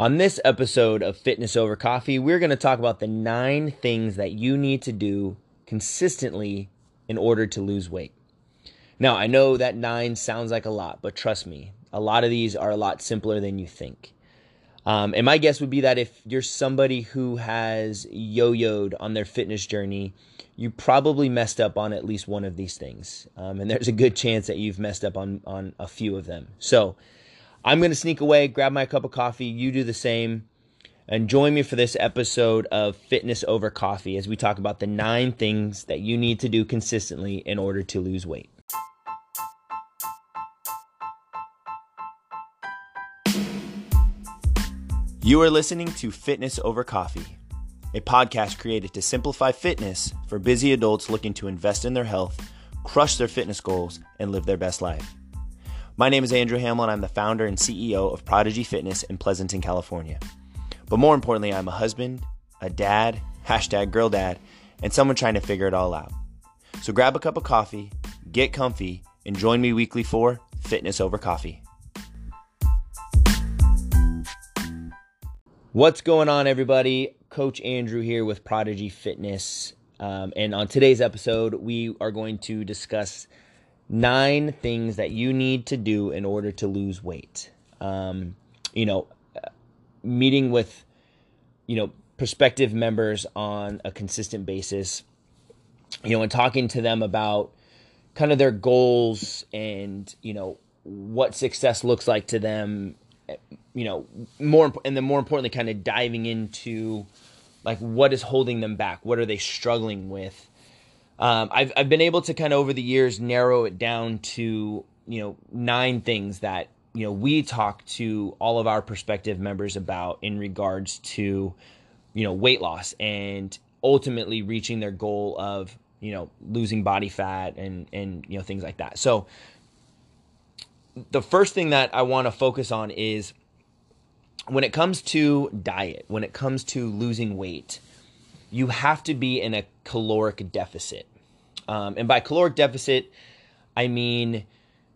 On this episode of Fitness Over Coffee, we're going to talk about the nine things that you need to do consistently in order to lose weight. Now, I know that nine sounds like a lot, but trust me, a lot of these are a lot simpler than you think. Um, and my guess would be that if you're somebody who has yo yoed on their fitness journey, you probably messed up on at least one of these things. Um, and there's a good chance that you've messed up on, on a few of them. So, I'm going to sneak away, grab my cup of coffee. You do the same. And join me for this episode of Fitness Over Coffee as we talk about the nine things that you need to do consistently in order to lose weight. You are listening to Fitness Over Coffee, a podcast created to simplify fitness for busy adults looking to invest in their health, crush their fitness goals, and live their best life. My name is Andrew Hamlin. I'm the founder and CEO of Prodigy Fitness in Pleasanton, California. But more importantly, I'm a husband, a dad, hashtag girl dad, and someone trying to figure it all out. So grab a cup of coffee, get comfy, and join me weekly for Fitness Over Coffee. What's going on, everybody? Coach Andrew here with Prodigy Fitness. Um, and on today's episode, we are going to discuss nine things that you need to do in order to lose weight. Um, you know, meeting with, you know, prospective members on a consistent basis, you know, and talking to them about kind of their goals and, you know, what success looks like to them, you know, more, and then more importantly, kind of diving into like what is holding them back? What are they struggling with? Um, I've I've been able to kind of over the years narrow it down to you know nine things that you know we talk to all of our prospective members about in regards to you know weight loss and ultimately reaching their goal of you know losing body fat and and you know things like that. So the first thing that I want to focus on is when it comes to diet, when it comes to losing weight, you have to be in a caloric deficit. Um, and by caloric deficit, I mean,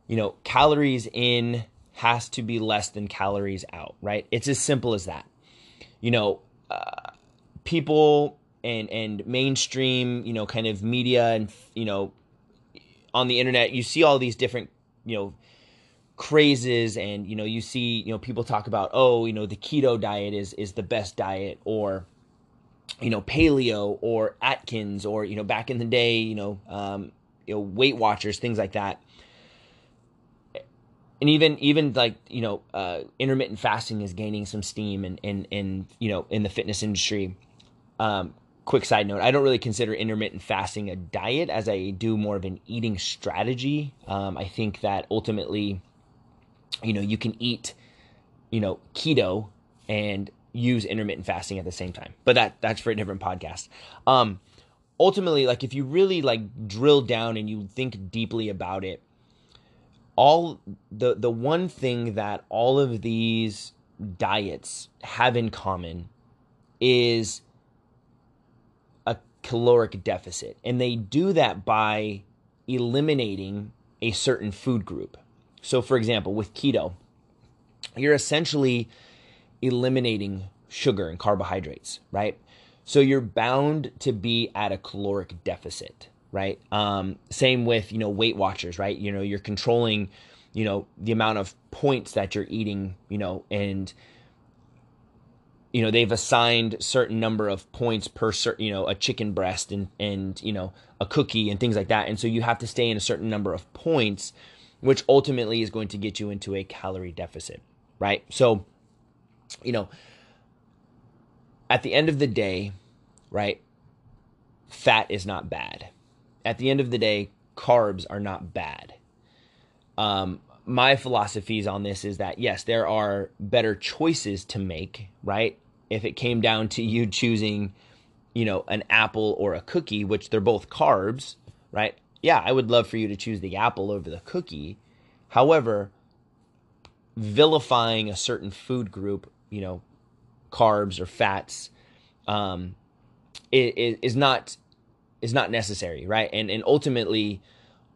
you know, calories in has to be less than calories out, right? It's as simple as that. You know, uh, people and and mainstream, you know, kind of media and you know, on the internet, you see all these different, you know, crazes and you know, you see, you know, people talk about, oh, you know, the keto diet is is the best diet or you know paleo or atkins or you know back in the day you know um, you know weight watchers things like that. And even even like you know uh, intermittent fasting is gaining some steam and and and you know in the fitness industry. Um, quick side note i don't really consider intermittent fasting a diet as i do more of an eating strategy. Um, i think that ultimately you know you can eat you know keto and use intermittent fasting at the same time. But that that's for a different podcast. Um, ultimately, like if you really like drill down and you think deeply about it, all the the one thing that all of these diets have in common is a caloric deficit. And they do that by eliminating a certain food group. So for example, with keto, you're essentially eliminating sugar and carbohydrates, right? So you're bound to be at a caloric deficit, right? Um, same with, you know, Weight Watchers, right? You know, you're controlling, you know, the amount of points that you're eating, you know, and, you know, they've assigned certain number of points per certain, you know, a chicken breast and, and, you know, a cookie and things like that. And so you have to stay in a certain number of points, which ultimately is going to get you into a calorie deficit, right? So, you know, at the end of the day, right, fat is not bad. At the end of the day, carbs are not bad. Um, my philosophies on this is that yes, there are better choices to make, right? If it came down to you choosing, you know, an apple or a cookie, which they're both carbs, right? Yeah, I would love for you to choose the apple over the cookie. However, vilifying a certain food group you know carbs or fats um, is, is not is not necessary, right? And and ultimately,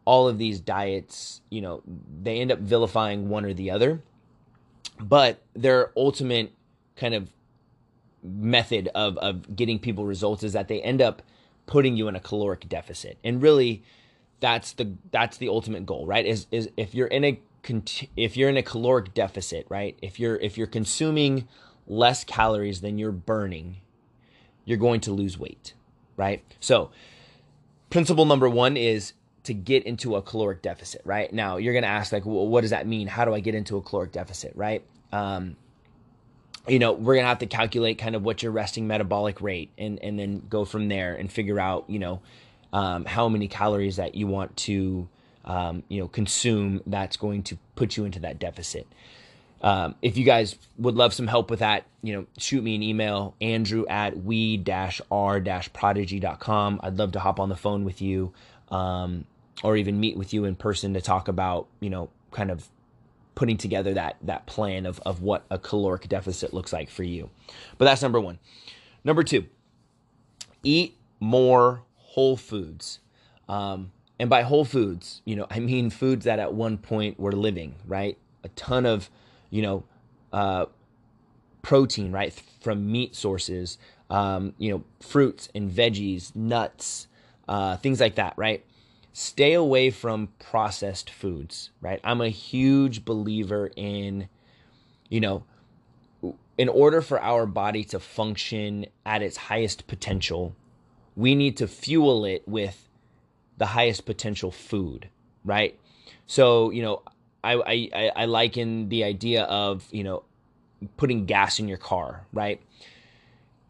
all of these diets, you know, they end up vilifying one or the other, but their ultimate kind of method of of getting people results is that they end up putting you in a caloric deficit. And really that's the that's the ultimate goal, right? Is is if you're in a if you're in a caloric deficit, right? If you're if you're consuming less calories than you're burning, you're going to lose weight, right? So, principle number 1 is to get into a caloric deficit, right? Now, you're going to ask like well, what does that mean? How do I get into a caloric deficit, right? Um, you know, we're gonna have to calculate kind of what your resting metabolic rate and and then go from there and figure out, you know, um, how many calories that you want to um, you know consume that's going to put you into that deficit. Um, if you guys would love some help with that, you know, shoot me an email, andrew at we-r-prodigy.com. I'd love to hop on the phone with you um, or even meet with you in person to talk about, you know, kind of putting together that that plan of, of what a caloric deficit looks like for you. But that's number one. Number two, eat more whole foods. Um, and by whole foods, you know, I mean foods that at one point were living, right? A ton of, you know, uh, protein, right, from meat sources, um, you know, fruits and veggies, nuts, uh, things like that, right? Stay away from processed foods, right? I'm a huge believer in, you know, in order for our body to function at its highest potential, we need to fuel it with the highest potential food, right? So, you know, I, I, I liken the idea of, you know, putting gas in your car, right?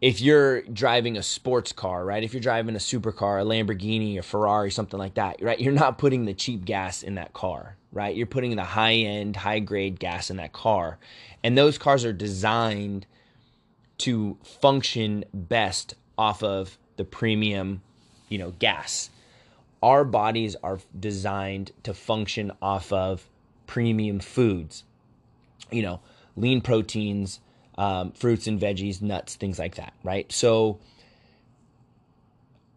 If you're driving a sports car, right? If you're driving a supercar, a Lamborghini, a Ferrari, something like that, right? You're not putting the cheap gas in that car, right? You're putting the high end, high grade gas in that car. And those cars are designed to function best off of the premium, you know, gas. Our bodies are designed to function off of premium foods, you know, lean proteins, um, fruits and veggies, nuts, things like that, right? So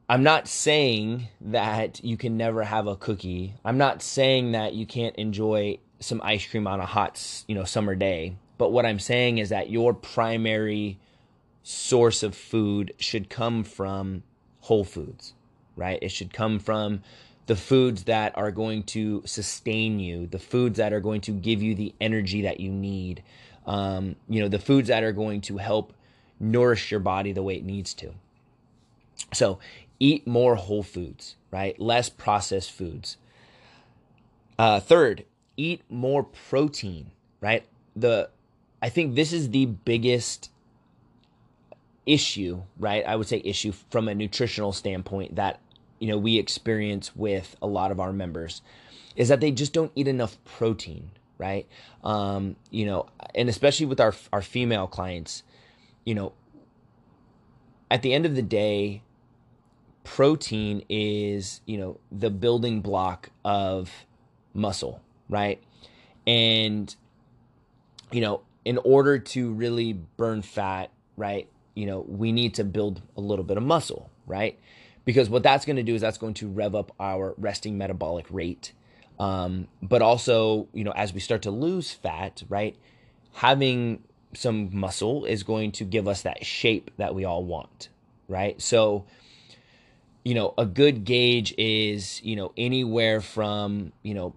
I'm not saying that you can never have a cookie. I'm not saying that you can't enjoy some ice cream on a hot, you know, summer day. But what I'm saying is that your primary source of food should come from whole foods, right? It should come from the foods that are going to sustain you, the foods that are going to give you the energy that you need, um, you know, the foods that are going to help nourish your body the way it needs to. So eat more whole foods, right? Less processed foods. Uh, third, eat more protein, right? The I think this is the biggest issue, right? I would say issue from a nutritional standpoint that you know we experience with a lot of our members is that they just don't eat enough protein, right? Um, you know, and especially with our our female clients, you know, at the end of the day, protein is, you know, the building block of muscle, right? And you know, in order to really burn fat, right? You know, we need to build a little bit of muscle, right? Because what that's going to do is that's going to rev up our resting metabolic rate. Um, but also, you know, as we start to lose fat, right, having some muscle is going to give us that shape that we all want, right? So, you know, a good gauge is, you know, anywhere from, you know,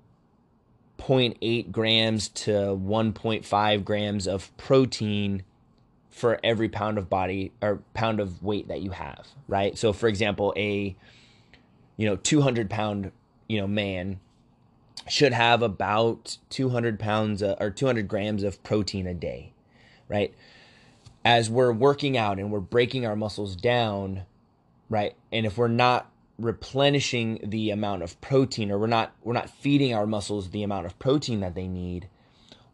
0.8 grams to 1.5 grams of protein for every pound of body or pound of weight that you have, right? So, for example, a you know 200 pound you know man should have about 200 pounds or 200 grams of protein a day, right? As we're working out and we're breaking our muscles down, right? And if we're not replenishing the amount of protein or we're not we're not feeding our muscles the amount of protein that they need,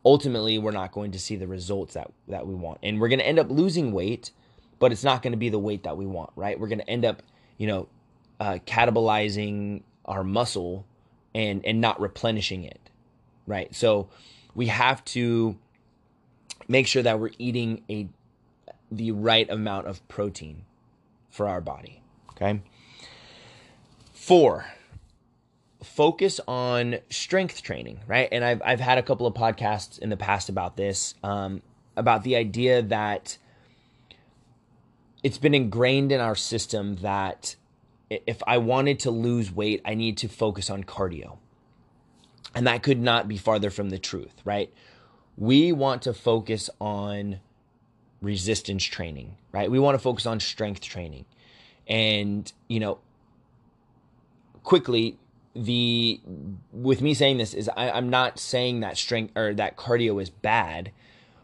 ultimately we're not going to see the results that that we want. And we're going to end up losing weight but it's not going to be the weight that we want right? We're going to end up you know uh, catabolizing our muscle and and not replenishing it right? So we have to make sure that we're eating a the right amount of protein for our body okay? Four focus on strength training, right? And I've I've had a couple of podcasts in the past about this. Um, about the idea that it's been ingrained in our system that if I wanted to lose weight, I need to focus on cardio. And that could not be farther from the truth, right? We want to focus on resistance training, right? We want to focus on strength training. And, you know, quickly, the with me saying this is I, I'm not saying that strength or that cardio is bad,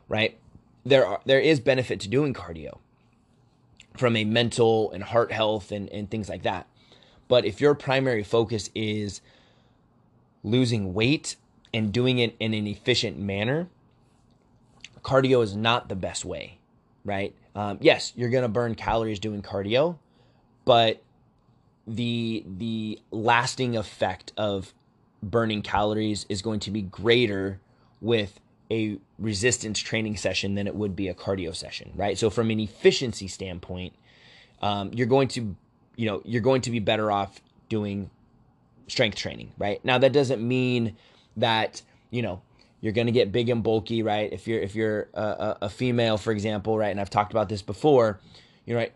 right? There are there is benefit to doing cardio from a mental and heart health and, and things like that. But if your primary focus is losing weight and doing it in an efficient manner, cardio is not the best way, right? Um, yes, you're going to burn calories doing cardio, but the the lasting effect of burning calories is going to be greater with a resistance training session than it would be a cardio session, right? So from an efficiency standpoint, um, you're going to, you know, you're going to be better off doing strength training, right? Now that doesn't mean that you know you're going to get big and bulky, right? If you're if you're a, a female, for example, right, and I've talked about this before, you're right.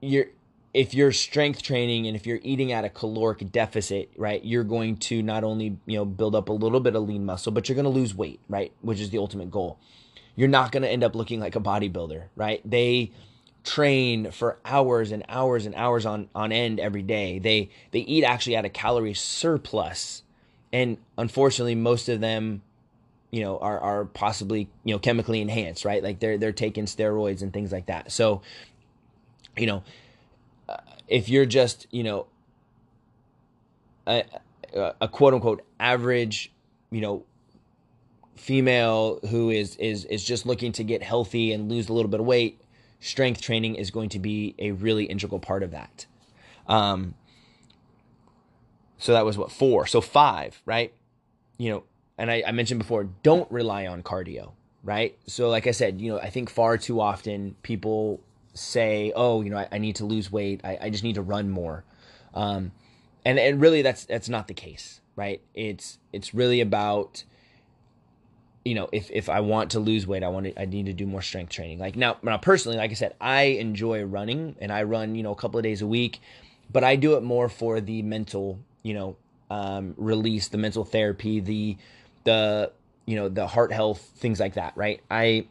You're if you're strength training and if you're eating at a caloric deficit, right, you're going to not only, you know, build up a little bit of lean muscle, but you're going to lose weight, right, which is the ultimate goal. You're not going to end up looking like a bodybuilder, right? They train for hours and hours and hours on on end every day. They they eat actually at a calorie surplus. And unfortunately, most of them you know are are possibly you know chemically enhanced right like they're they're taking steroids and things like that so you know if you're just you know a, a quote unquote average you know female who is is is just looking to get healthy and lose a little bit of weight strength training is going to be a really integral part of that. Um so that was what four? So five right? You know and I, I mentioned before don't rely on cardio right? So like i said you know i think far too often people say, oh, you know, I, I need to lose weight. I, I, just need to run more. Um, and, and really that's, that's not the case, right? It's, it's really about, you know, if, if I want to lose weight, I want to, I need to do more strength training. Like now, now personally, like I said, I enjoy running and I run, you know, a couple of days a week, but I do it more for the mental, you know, um, release, the mental therapy, the, the, you know, the heart health, things like that, right? I,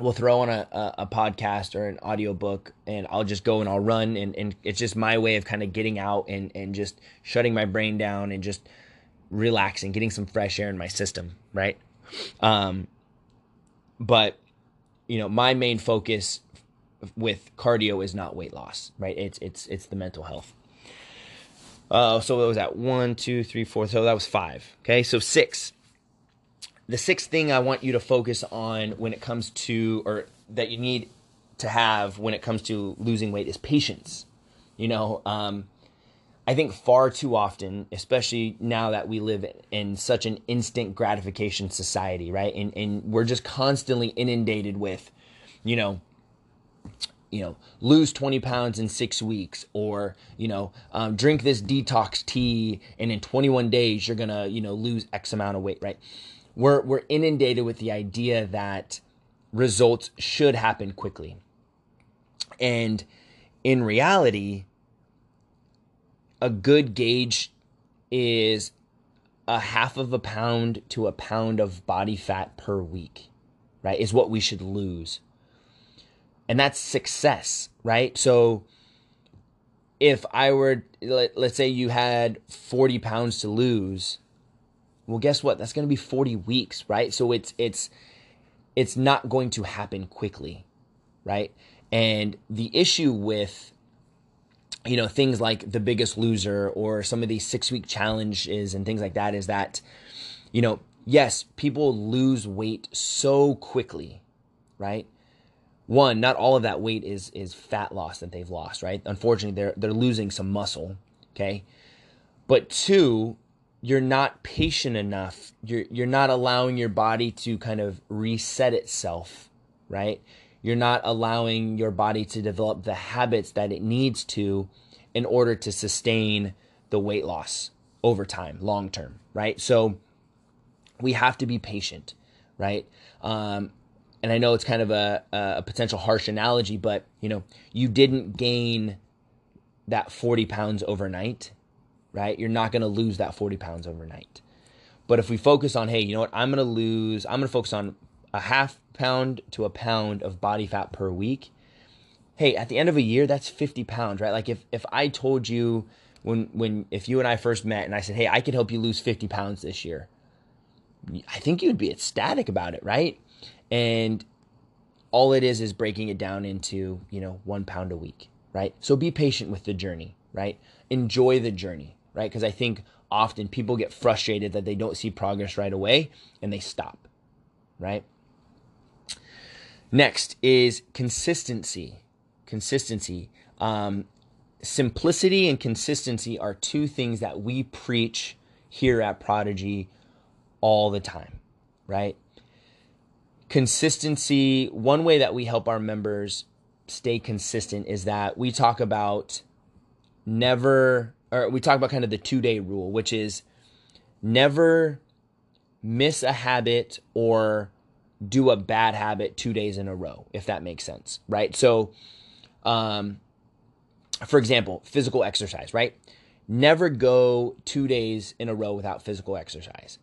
we'll throw on a, a, a, podcast or an audiobook and I'll just go and I'll run and, and it's just my way of kind of getting out and, and just shutting my brain down and just relaxing, getting some fresh air in my system, right? Um, but you know, my main focus with cardio is not weight loss, right? It's it's it's the mental health. Uh, so what was that? One, two, three, four. So that was five. Okay, so six the sixth thing I want you to focus on when it comes to, or that you need to have when it comes to losing weight is patience. You know, um, I think far too often, especially now that we live in such an instant gratification society, right? And, and we're just constantly inundated with, you know, you know, lose 20 pounds in six weeks, or, you know, um, drink this detox tea, and in 21 days, you're gonna, you know, lose X amount of weight, right? We're we're inundated with the idea that results should happen quickly. And in reality, a good gauge is a half of a pound to a pound of body fat per week, right? Is what we should lose. And that's success, right? So if I were, let, us say you had 40 pounds to lose, well, guess what? That's going to be 40 weeks, right? So it's it's it's not going to happen quickly, right? And the issue with you know things like the biggest loser or some of these 6 week challenges and things like that is that you know, yes, people lose weight so quickly, right? One, not all of that weight is is fat loss that they've lost, right? Unfortunately, they're they're losing some muscle, okay? But two, you're not patient enough. You're you're not allowing your body to kind of reset itself, right? You're not allowing your body to develop the habits that it needs to in order to sustain the weight loss over time, long term, right? So we have to be patient, right? Um, and I know it's kind of a, a potential harsh analogy, but you know, you didn't gain that 40 pounds overnight, right? You're not going to lose that 40 pounds overnight. But if we focus on, hey, you know what? I'm going to lose, I'm going to focus on a half pound to a pound of body fat per week. Hey, at the end of a year, that's 50 pounds, right? Like if, if I told you when, when, if you and I first met and I said, hey, I could help you lose 50 pounds this year, I think you'd be ecstatic about it, right? And all it is is breaking it down into, you know, one pound a week, right? So be patient with the journey, right? Enjoy the journey, right? Because I think often people get frustrated that they don't see progress right away and they stop, right? Next is consistency. Consistency. Um, simplicity and consistency are two things that we preach here at Prodigy all the time, right? Consistency, one way that we help our members stay consistent is that we talk about never, or we talk about kind of the two day rule, which is never miss a habit or do a bad habit two days in a row, if that makes sense, right? So, um, for example, physical exercise, right? Never go two days in a row without physical exercise.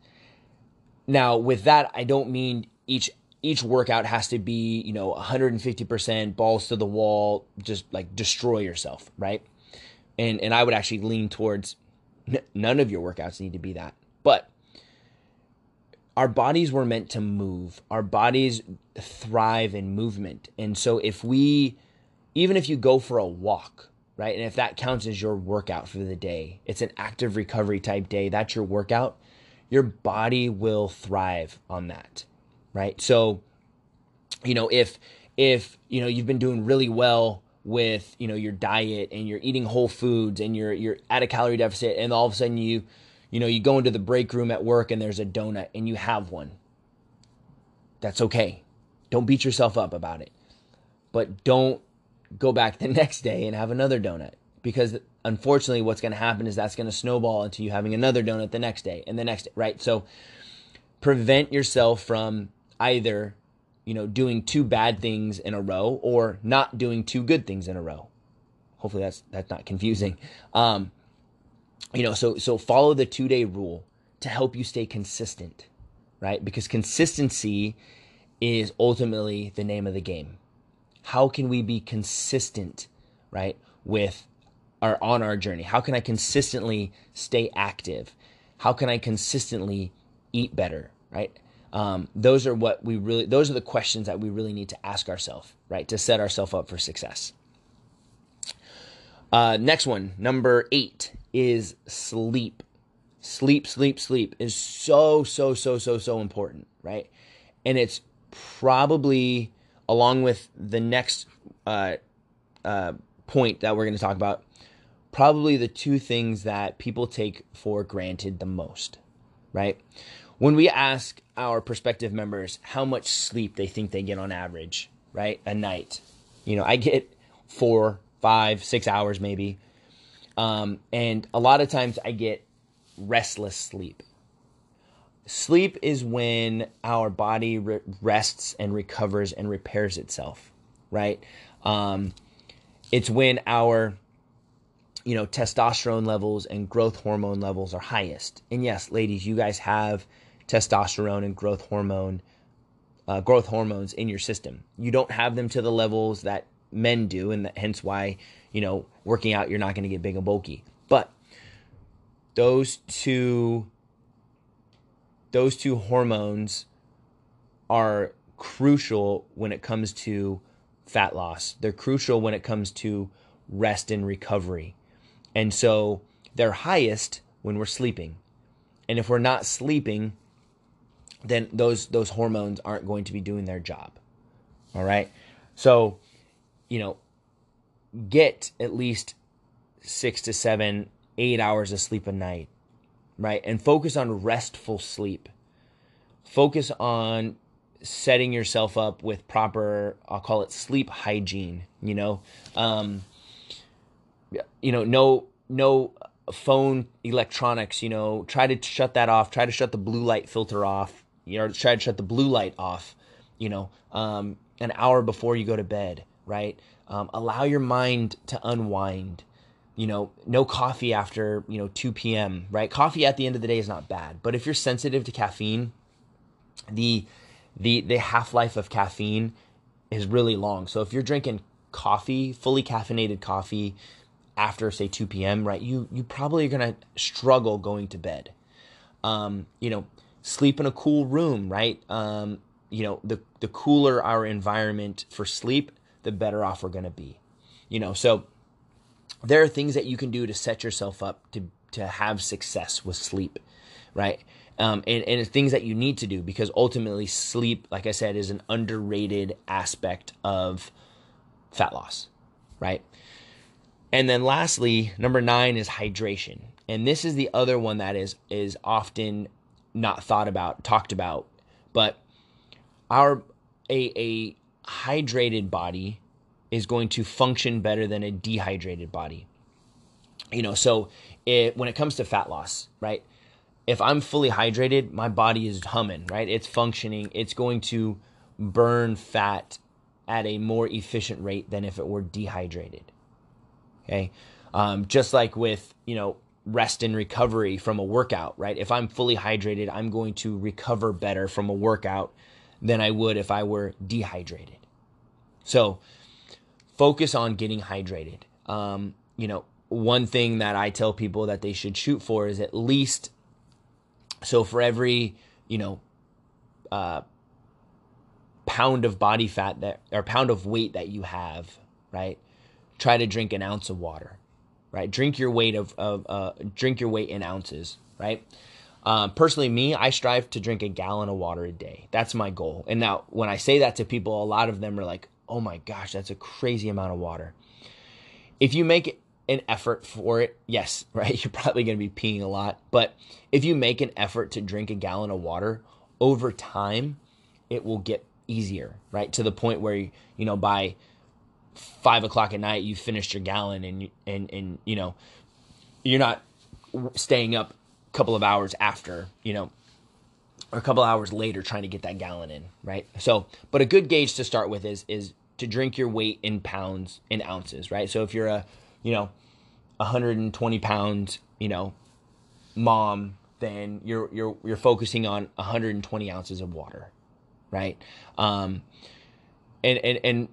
Now, with that, I don't mean each each workout has to be, you know, 150% balls to the wall, just like destroy yourself, right? And and I would actually lean towards n- none of your workouts need to be that. But our bodies were meant to move. Our bodies thrive in movement. And so if we even if you go for a walk, right? And if that counts as your workout for the day, it's an active recovery type day, that's your workout your body will thrive on that, right? So, you know, if if you know you've been doing really well with you know your diet and you're eating whole foods and you're you're at a calorie deficit and all of a sudden you you know you go into the break room at work and there's a donut and you have one. That's okay. Don't beat yourself up about it. But don't go back the next day and have another donut because unfortunately what's going to happen is that's going to snowball into you having another donut the next day and the next day right? So prevent yourself from either you know doing two bad things in a row or not doing two good things in a row hopefully that's that's not confusing um you know so so follow the two day rule to help you stay consistent right because consistency is ultimately the name of the game how can we be consistent right with our on our journey? How can I consistently stay active? How can I consistently eat better? Right? Um, those are what we really. Those are the questions that we really need to ask ourselves, right, to set ourselves up for success. Uh, next one, number eight, is sleep. Sleep, sleep, sleep is so, so, so, so, so important, right? And it's probably along with the next uh, uh, point that we're going to talk about probably the two things that people take for granted the most, right? When we ask our prospective members how much sleep they think they get on average, right, a night, you know, I get four, five, six hours maybe. Um, and a lot of times I get restless sleep. Sleep is when our body re- rests and recovers and repairs itself, right? Um, it's when our you know, testosterone levels and growth hormone levels are highest. And yes, ladies, you guys have testosterone and growth hormone uh, growth hormones in your system. You don't have them to the levels that men do, and that, hence why you know working out you're not going to get big and bulky. But those two those two hormones are crucial when it comes to fat loss. They're crucial when it comes to rest and recovery. And so they're highest when we're sleeping. And if we're not sleeping, then those those hormones aren't going to be doing their job. All right? So, you know, get at least 6 to 7 8 hours of sleep a night, right? And focus on restful sleep. Focus on setting yourself up with proper I'll call it sleep hygiene, you know. Um you know, no no phone electronics, you know, try to shut that off, try to shut the blue light filter off, you know, try to shut the blue light off you know, um, an hour before you go to bed, right? Um, allow your mind to unwind. You know, no coffee after, you know, 2 p.m., right? Coffee at the end of the day is not bad. But if you're sensitive to caffeine, the the the half-life of caffeine is really long. So if you're drinking coffee, fully caffeinated coffee after say 2 p.m., right? You you probably are going to struggle going to bed. Um, you know, sleep in a cool room, right? Um, you know, the the cooler our environment for sleep, the better off we're going to be. You know, so there are things that you can do to set yourself up to to have success with sleep, right? Um, and, and things that you need to do because ultimately sleep, like I said, is an underrated aspect of fat loss, right? And then lastly, number nine is hydration. And this is the other one that is is often not thought about, talked about, but our a a hydrated body is going to function better than a dehydrated body. You know, so it, when it comes to fat loss, right? If I'm fully hydrated, my body is humming, right? It's functioning. It's going to burn fat at a more efficient rate than if it were dehydrated. Okay. Um, just like with, you know, rest and recovery from a workout, right? If I'm fully hydrated, I'm going to recover better from a workout than I would if I were dehydrated. So focus on getting hydrated. Um, you know, one thing that I tell people that they should shoot for is at least so for every, you know, uh, pound of body fat that or pound of weight that you have, right? Try to drink an ounce of water, right? Drink your weight of, of uh, drink your weight in ounces, right? Um, personally, me, I strive to drink a gallon of water a day. That's my goal. And now, when I say that to people, a lot of them are like, "Oh my gosh, that's a crazy amount of water." If you make an effort for it, yes, right, you're probably going to be peeing a lot. But if you make an effort to drink a gallon of water over time, it will get easier, right? To the point where you know by five o'clock at night you finished your gallon and and and you know you're not staying up a couple of hours after you know or a couple hours later trying to get that gallon in, right? So, but a good gauge to start with is is to drink your weight in pounds in ounces, right? So if you're a you know 120 pound you know mom then you're you're you're focusing on 120 ounces of water right? Um, and and and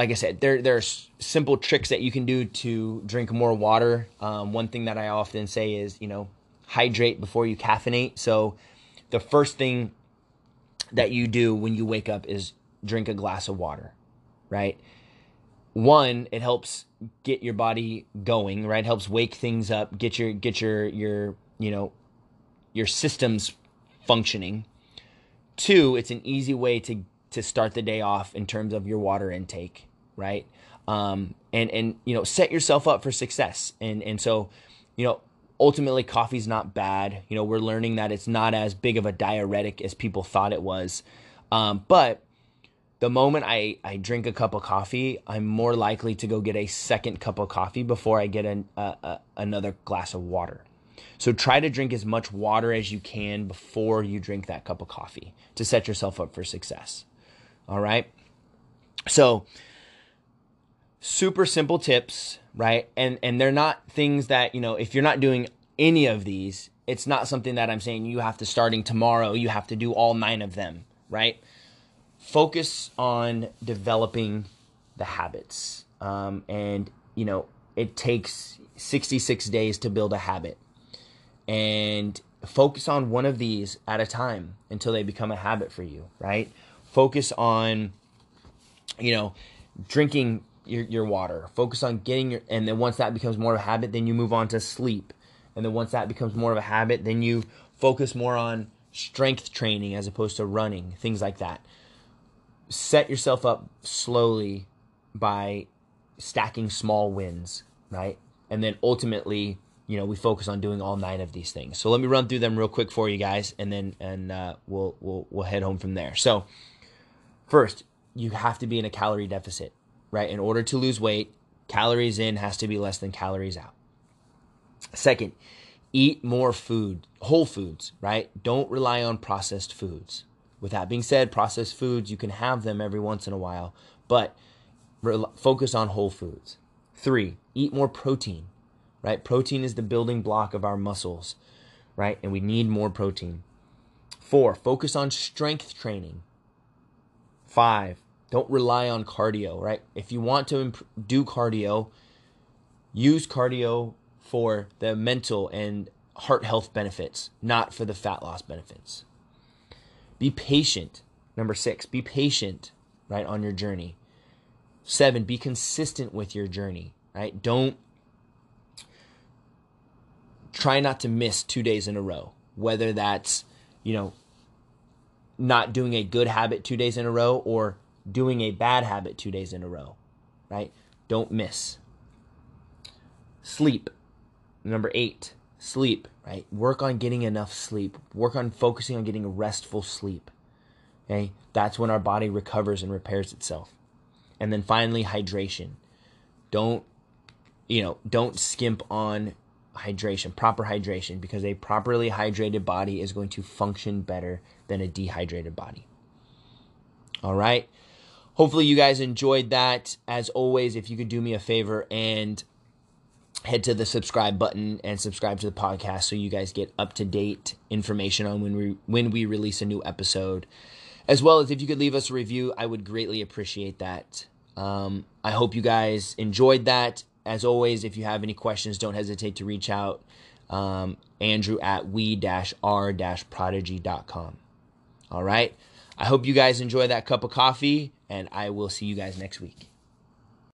like I said, there there's simple tricks that you can do to drink more water. Um, one thing that I often say is, you know, hydrate before you caffeinate. So the first thing that you do when you wake up is drink a glass of water, right? One, it helps get your body going, right? Helps wake things up, get your get your your you know your systems functioning. Two, it's an easy way to to start the day off in terms of your water intake, right? Um, and and you know set yourself up for success. And and so, you know, ultimately coffee's not bad. You know, we're learning that it's not as big of a diuretic as people thought it was. Um, but the moment I, I drink a cup of coffee, I'm more likely to go get a second cup of coffee before I get an, uh, uh, another glass of water. So try to drink as much water as you can before you drink that cup of coffee to set yourself up for success. All right. So super simple tips, right? And and they're not things that, you know, if you're not doing any of these, it's not something that I'm saying you have to starting tomorrow, you have to do all 9 of them, right? Focus on developing the habits. Um, and you know, it takes 66 days to build a habit and focus on one of these at a time until they become a habit for you, right? Focus on, you know, drinking your, your water. Focus on getting your, and then once that becomes more of a habit, then you move on to sleep. And then once that becomes more of a habit, then you focus more on strength training as opposed to running, things like that. Set yourself up slowly by stacking small wins, right? And then ultimately, you know, we focus on doing all nine of these things. So let me run through them real quick for you guys, and then and uh, we'll we'll we'll head home from there. So first, you have to be in a calorie deficit, right? In order to lose weight, calories in has to be less than calories out. Second, eat more food, whole foods, right? Don't rely on processed foods. With that being said, processed foods, you can have them every once in a while, but re- focus on whole foods. Three, eat more protein, right? Protein is the building block of our muscles, right? And we need more protein. Four, focus on strength training. Five, don't rely on cardio, right? If you want to imp- do cardio, use cardio for the mental and heart health benefits, not for the fat loss benefits. Be patient. Number six, be patient, right, on your journey. Seven, be consistent with your journey, right? Don't try not to miss two days in a row, whether that's, you know, not doing a good habit two days in a row or doing a bad habit two days in a row, right? Don't miss. Sleep. Number eight, sleep, right? Work on getting enough sleep. Work on focusing on getting restful sleep. Okay? That's when our body recovers and repairs itself. And then finally, hydration. Don't, you know, don't skimp on hydration, proper hydration, because a properly hydrated body is going to function better than a dehydrated body. All right. Hopefully, you guys enjoyed that. As always, if you could do me a favor and head to the subscribe button and subscribe to the podcast so you guys get up to date information on when we when we release a new episode. As well as if you could leave us a review i would greatly appreciate that. Um, i hope you guys enjoyed that. As always if you have any questions don't hesitate to reach out. Um, andrew at we-r-prodigy.com all right i hope you guys enjoy that cup of coffee and i will see you guys next week